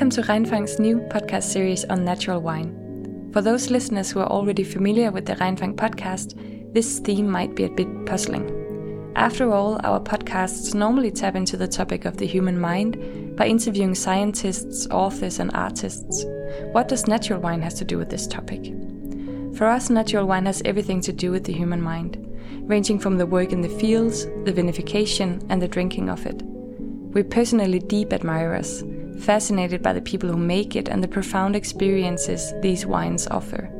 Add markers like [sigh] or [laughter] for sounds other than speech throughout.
Welcome to Regnfang's new podcast series on natural wine. For those listeners who are already familiar with the Reinfang podcast, this theme might be a bit puzzling. After all, our podcasts normally tap into the topic of the human mind by interviewing scientists, authors, and artists. What does natural wine has to do with this topic? For us, natural wine has everything to do with the human mind, ranging from the work in the fields, the vinification, and the drinking of it. We're personally deep admirers, fascinated by the people who make it and the profound experiences these wines offer.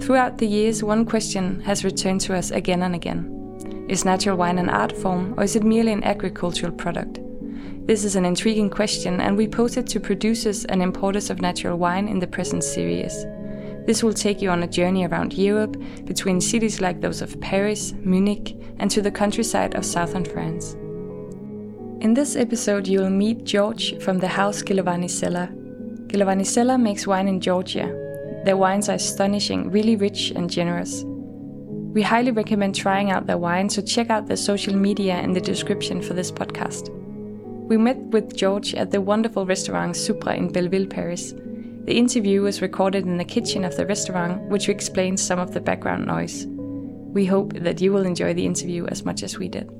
Throughout the years, one question has returned to us again and again Is natural wine an art form, or is it merely an agricultural product? This is an intriguing question, and we pose it to producers and importers of natural wine in the present series. This will take you on a journey around Europe, between cities like those of Paris, Munich, and to the countryside of southern France. In this episode, you will meet George from the house. Gelovani Cellar makes wine in Georgia. Their wines are astonishing, really rich and generous. We highly recommend trying out their wine, so check out their social media in the description for this podcast. We met with George at the wonderful restaurant Supra in Belleville, Paris. The interview was recorded in the kitchen of the restaurant, which explains some of the background noise. We hope that you will enjoy the interview as much as we did.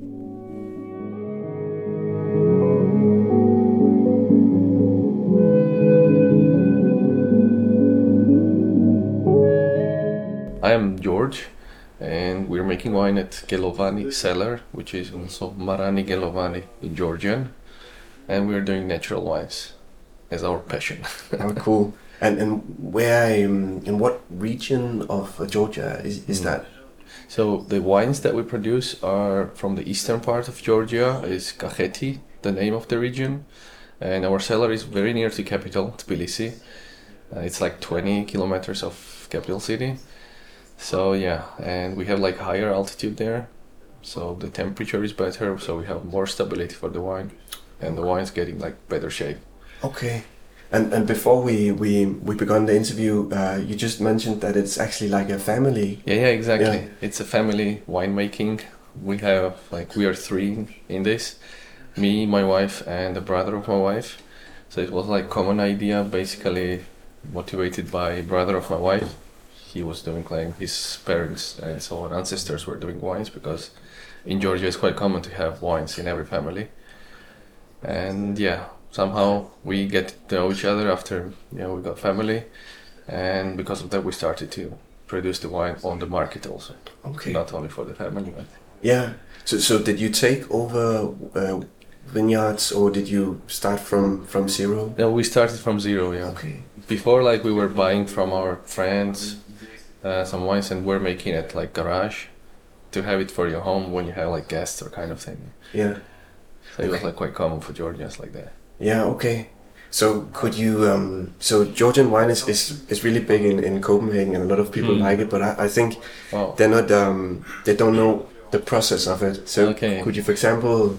And we're making wine at Gelovani Cellar, which is also Marani Gelovani in Georgian, and we're doing natural wines as our passion. [laughs] oh, cool. And and where um, in what region of Georgia is, is Mm. that? So the wines that we produce are from the eastern part of Georgia. Is Kakheti, the name of the region, and our cellar is very near to capital Tbilisi. Uh, it's like 20 kilometers of capital city. So yeah, and we have like higher altitude there, so the temperature is better. So we have more stability for the wine, and the wine's getting like better shape. Okay. And and before we we we began the interview, uh, you just mentioned that it's actually like a family. Yeah, yeah, exactly. Yeah. It's a family winemaking. We have like we are three in this, me, my wife, and the brother of my wife. So it was like common idea, basically motivated by brother of my wife. He was doing like his parents and so on ancestors were doing wines because in Georgia it's quite common to have wines in every family. And yeah, somehow we get to know each other after you know we got family, and because of that we started to produce the wine on the market also, Okay. not only for the family. But Yeah. So so did you take over uh, vineyards or did you start from from zero? no, we started from zero. Yeah. Okay. Before, like we were buying from our friends uh, some wines, and we're making it like garage to have it for your home when you have like guests or kind of thing. Yeah. So it was like quite common for Georgians like that. Yeah. Okay. So could you um so Georgian wine is, is, is really big in, in Copenhagen and a lot of people Mm. like it, but I, I think Wow. they're not um they don't know the process of it. So Okay. could you for example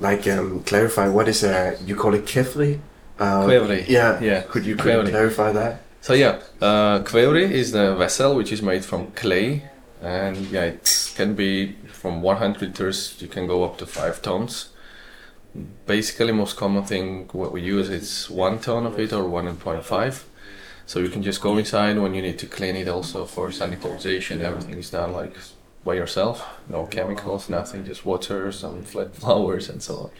like um clarify what is a you call it kvevri? Uh. Yeah. Yeah. Could you, could clarify that? So yeah, uh, is the vessel which is made from clay, and yeah, it can be from 100 liters. You can go up to five tons. Basically, most common thing what we use is one ton of it or 1.5. So you can just go inside when you need to clean it. Also for sanitization, everything is done like by yourself. No chemicals, nothing. Just water, some flat [laughs] flowers, and so on.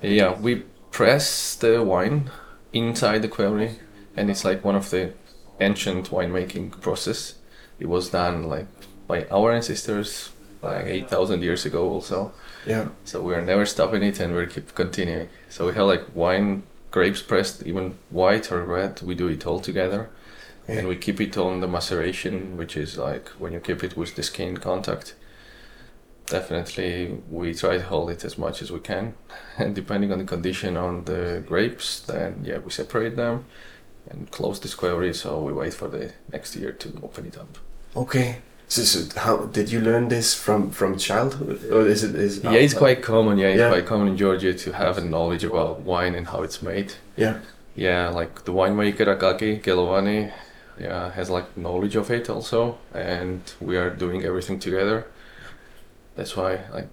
Yeah, we press the wine inside the kvevri and it's like one of the ancient winemaking process. It was done like by our ancestors like 8,000 years ago also. Yeah. So we're never stopping it and we keep continuing. So we have like wine grapes pressed even white or red. We do it all together. Yeah. And we keep it on the maceration, which is like when you keep it with the skin contact. Definitely, we try to hold it as much as we can, [laughs] and depending on the condition on the grapes, then yeah, we separate them and close the square so we wait for the next year to open it up. Okay. So, so how did you learn this from from childhood or is it is Yeah, it's quite common. Yeah, it's Yeah. quite common in Georgia to have a knowledge about wine and how it's made. yeah Yeah, like the winemaker Akaki Gelovani, yeah, has like knowledge of it also, and we are doing everything together. That's why like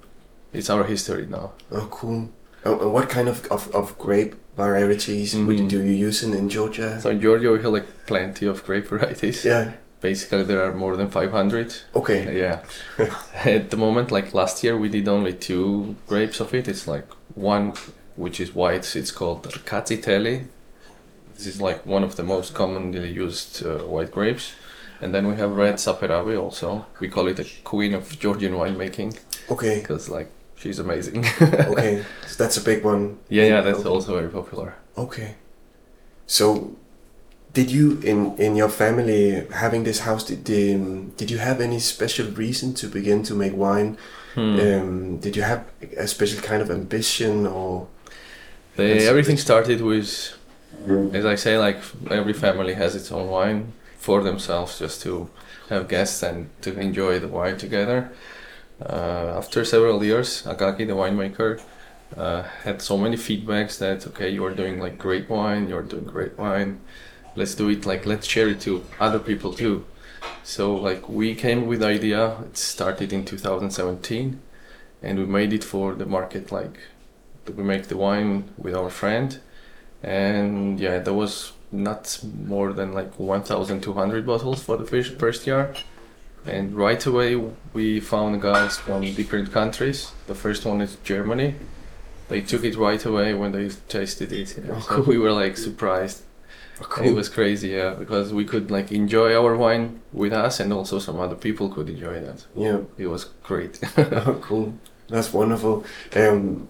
it's our history now. oh cool And and what kind of, of, of grape varieties would you, Mhm. do you use in, in Georgia? So in Georgia we have like plenty of grape [laughs] varieties. yeah. Basically there are more than 500. Okay. Yeah. [laughs] At the moment, like last year, we did only two grapes of it. It's like one which is white. It's called Rkatsiteli. This is like one of the most commonly used uh, white grapes. And then we have red Saperavi also. We call it the queen of Georgian winemaking Okay. because like she's amazing. [laughs] Okay. [laughs] so that's a big one. yeah, yeah, that's Okay. also very popular. Okay. So, did you in in your family having this house? Did um, did you have any special reason to begin to make wine? Hmm. Um, did you have a special kind of ambition or? They, everything started with, as I say, like every family has its own wine for themselves, just to have guests and to enjoy the wine together. Uh, after several years, Akaki, the winemaker, uh, had so many feedbacks that okay, you are doing like great wine, you're doing great wine. Let's do it like let's share it to other people too. So like we came with idea. It started in 2017, and we made it for the market like we make the wine with our friend and yeah there was not more than like 1200 bottles for the first year and right away we found guys from different countries the first one is germany they took it right away when they tasted it Oh, so we were like surprised Cool. it was crazy yeah because we could like enjoy our wine with us and also some other people could enjoy that yeah. it was great [laughs] Oh, cool. That's wonderful. Um,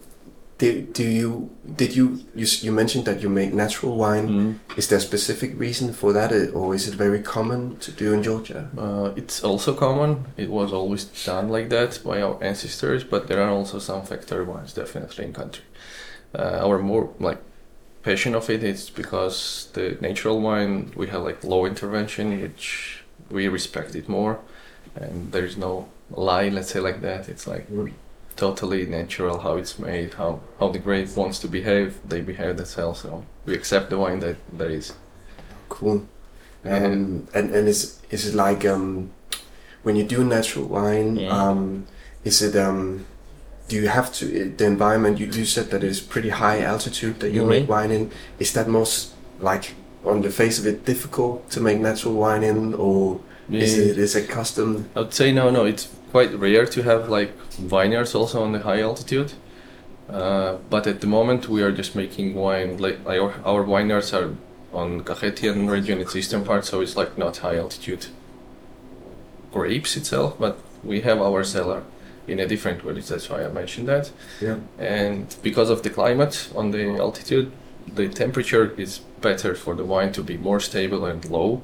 did, do you did you you you mentioned that you make natural wine? Mhm. Is there a specific reason for that, uh, or is it very common to do in Georgia? Uh, it's also common. It was always done like that by our ancestors, but there are also some factory wines definitely in country. Uh, our more like passion of it is because the natural wine we have like low intervention, which we respect it more, and there is no lie. Let's say like that. It's like totally natural how it's made, how how the grape wants to behave. They behave themselves. So we accept the wine that there is. Cool. Yeah. Um, and and is is it like um, when you do natural wine? Yeah. Um, is it um, do you have to the environment? You, you said that it's pretty high altitude that you Mhm. make wine in. Is that most like on the face of it difficult to make natural wine in, or is it is it custom? I would say no, no. It's quite rare to have like vineyards also on the high altitude. Uh, but at the moment, we are just making wine. Like our, our vineyards are on Kakhetian region, it's eastern part, so it's like not high altitude grapes itself. But we have our cellar in a different village. That's why I mentioned that. Yeah. And because of the climate on the altitude, the temperature is better for the wine to be more stable and low.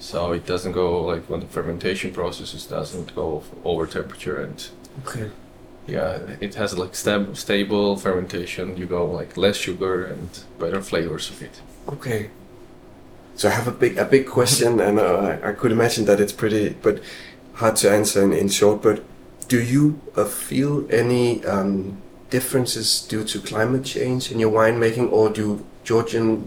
So it doesn't go like when the fermentation processes doesn't go over temperature and Okay. yeah, it has like stab- stable fermentation. You go like less sugar and better flavors of it. Okay. So I have a big a big question, and uh, I could imagine that it's pretty, but hard to answer in, in short. But do you uh, feel any um, differences due to climate change in your winemaking, or do Georgian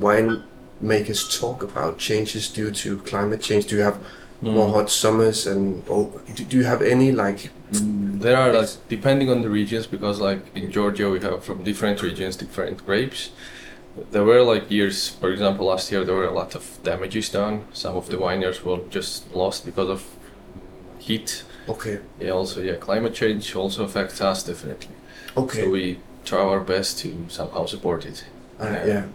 winemakers talk about changes due to climate change? Do you have more hot summers, and or do, do you have any like? Mm, There are like depending on the regions because like in Georgia we have from different regions different grapes. There were like years, for example, last year there were a lot of damages done. Some of the vineyards were just lost because of heat. Okay, Yeah, also yeah, climate change also affects us definitely. okay, So we try our best to somehow support it. uh, yeah.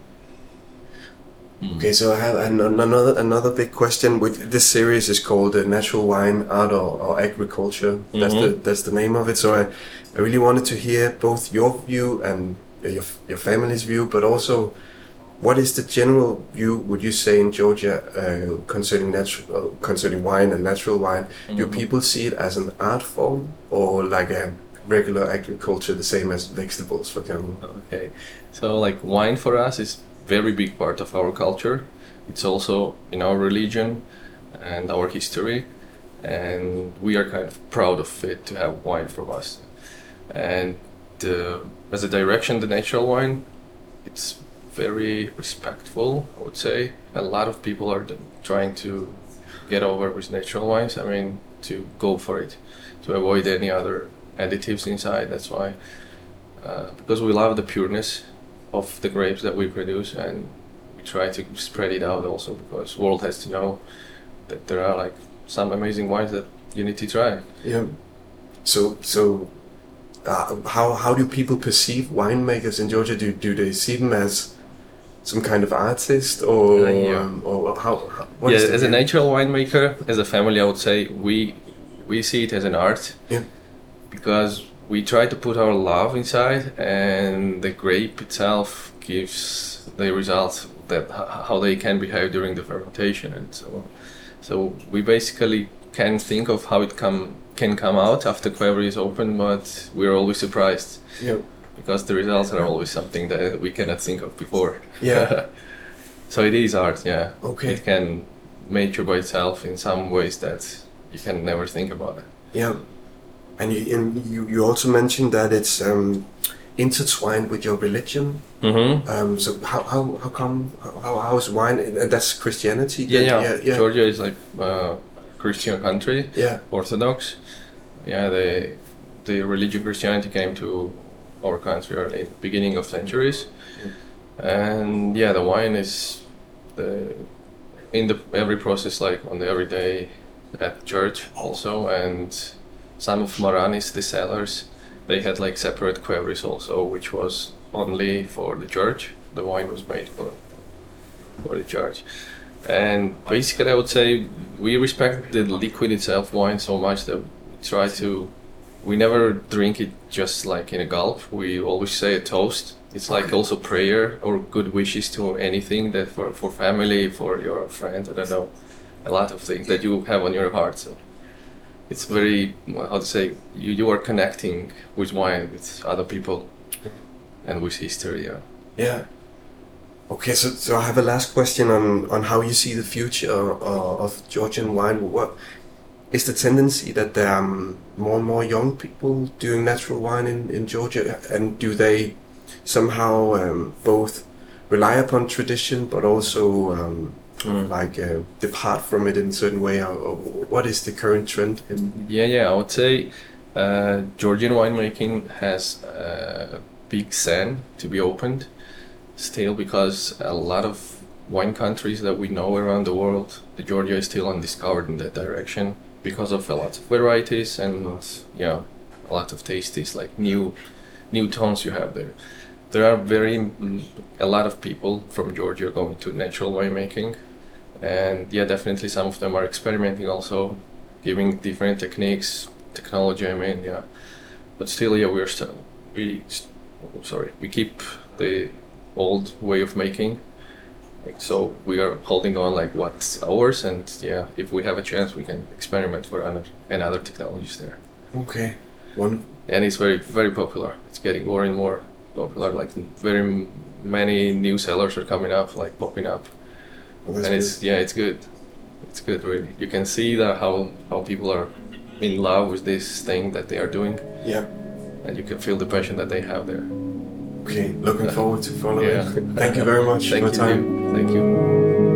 Mm. Okay, so I have an, another another big question. With this series is called uh, "Natural Wine, Art or, or Agriculture." That's the that's the name of it. So I, I really wanted to hear both your view and uh, your your family's view, but also what is the general view? Would you say in Georgia uh, concerning natural uh, concerning wine and natural wine? Do Mhm. people see it as an art form or like a regular agriculture, the same as vegetables, for example? Okay, so like wine for us is very big part of our culture. It's also in our religion and our history, and we are kind of proud of it to have wine from us. And uh, as a direction, the natural wine, it's very respectful. I would say a lot of people are trying to get over with natural wines. I mean, to go for it, to avoid any other additives inside. That's why uh, because we love the pureness of the grapes that we produce, and we try to spread it out also because world has to know that there are like some amazing wines that you need to try. Yeah. So so. Uh, how how do people perceive winemakers in Georgia? Do do they see them as some kind of artist, or Uh, yeah. um, or how? how what yeah, as a natural winemaker, as a family, I would say we we see it as an art. Yeah. Because we try to put our love inside, and the grape itself gives the results that how they can behave during the fermentation and so on. So we basically can think of how it come can come out after kvevri is open, but we're always surprised Yeah. because the results are always something that we cannot think of before. Yeah. [laughs] so it is art, yeah. Okay. It can mature by itself in some ways that you can never think about it. Yeah, and you and you, you also mentioned that it's um, intertwined with your religion. Mm-hmm. Um, so how how how come how how is wine and that's Christianity? Yeah, yeah, yeah, yeah. Georgia is like a Christian country, yeah. Orthodox. Yeah, the the religion Christianity came to our country early beginning of centuries, and yeah, the wine is the in the every process like on the everyday at church also, and some of Maranis, the cellars, they had like separate kvevris also, which was only for the church. The wine was made for for the church. And basically, I would say we respect the liquid itself, wine, so much that we try to. We never drink it just like in a gulp. We always say a toast. It's like also prayer or good wishes to anything that for for family, for your friends. I don't know, a lot of things that you have on your heart. So it's very I'd say you you are connecting with wine with other people and with history. Yeah. Yeah. Okay, so, so I have a last question on, on how you see the future uh, of Georgian wine. What is the tendency that there are um, more and more young people doing natural wine in, in Georgia, and do they somehow um, both rely upon tradition but also um, like uh, depart from it in a certain way? Or, or what is the current trend? In, Yeah, yeah, I would say uh, Georgian winemaking has a big sand to be opened still because a lot of wine countries that we know around the world, the Georgia is still undiscovered in that direction because of a lot of varieties and yeah, a lot of tastes like new new tones you have there. There are very mm, a lot of people from Georgia going to natural winemaking, and yeah, definitely some of them are experimenting also, giving different techniques, technology. I mean, yeah, but still, yeah, we're still we oh, sorry we keep the old way of making. Like, so we are holding on like what's ours, and yeah, if we have a chance, we can experiment for other and other technologies there. okay, one. And it's very very popular. It's getting more and more popular. Like very many new cellars are coming up, like popping up, and it's yeah, it's good. It's good, really. You can see that how how people are in love with this thing that they are doing, yeah. and you can feel the passion that they have there. Okay, looking uh, forward to following. Yeah. Thank you very much [laughs] Thank for your you. time. Thank you.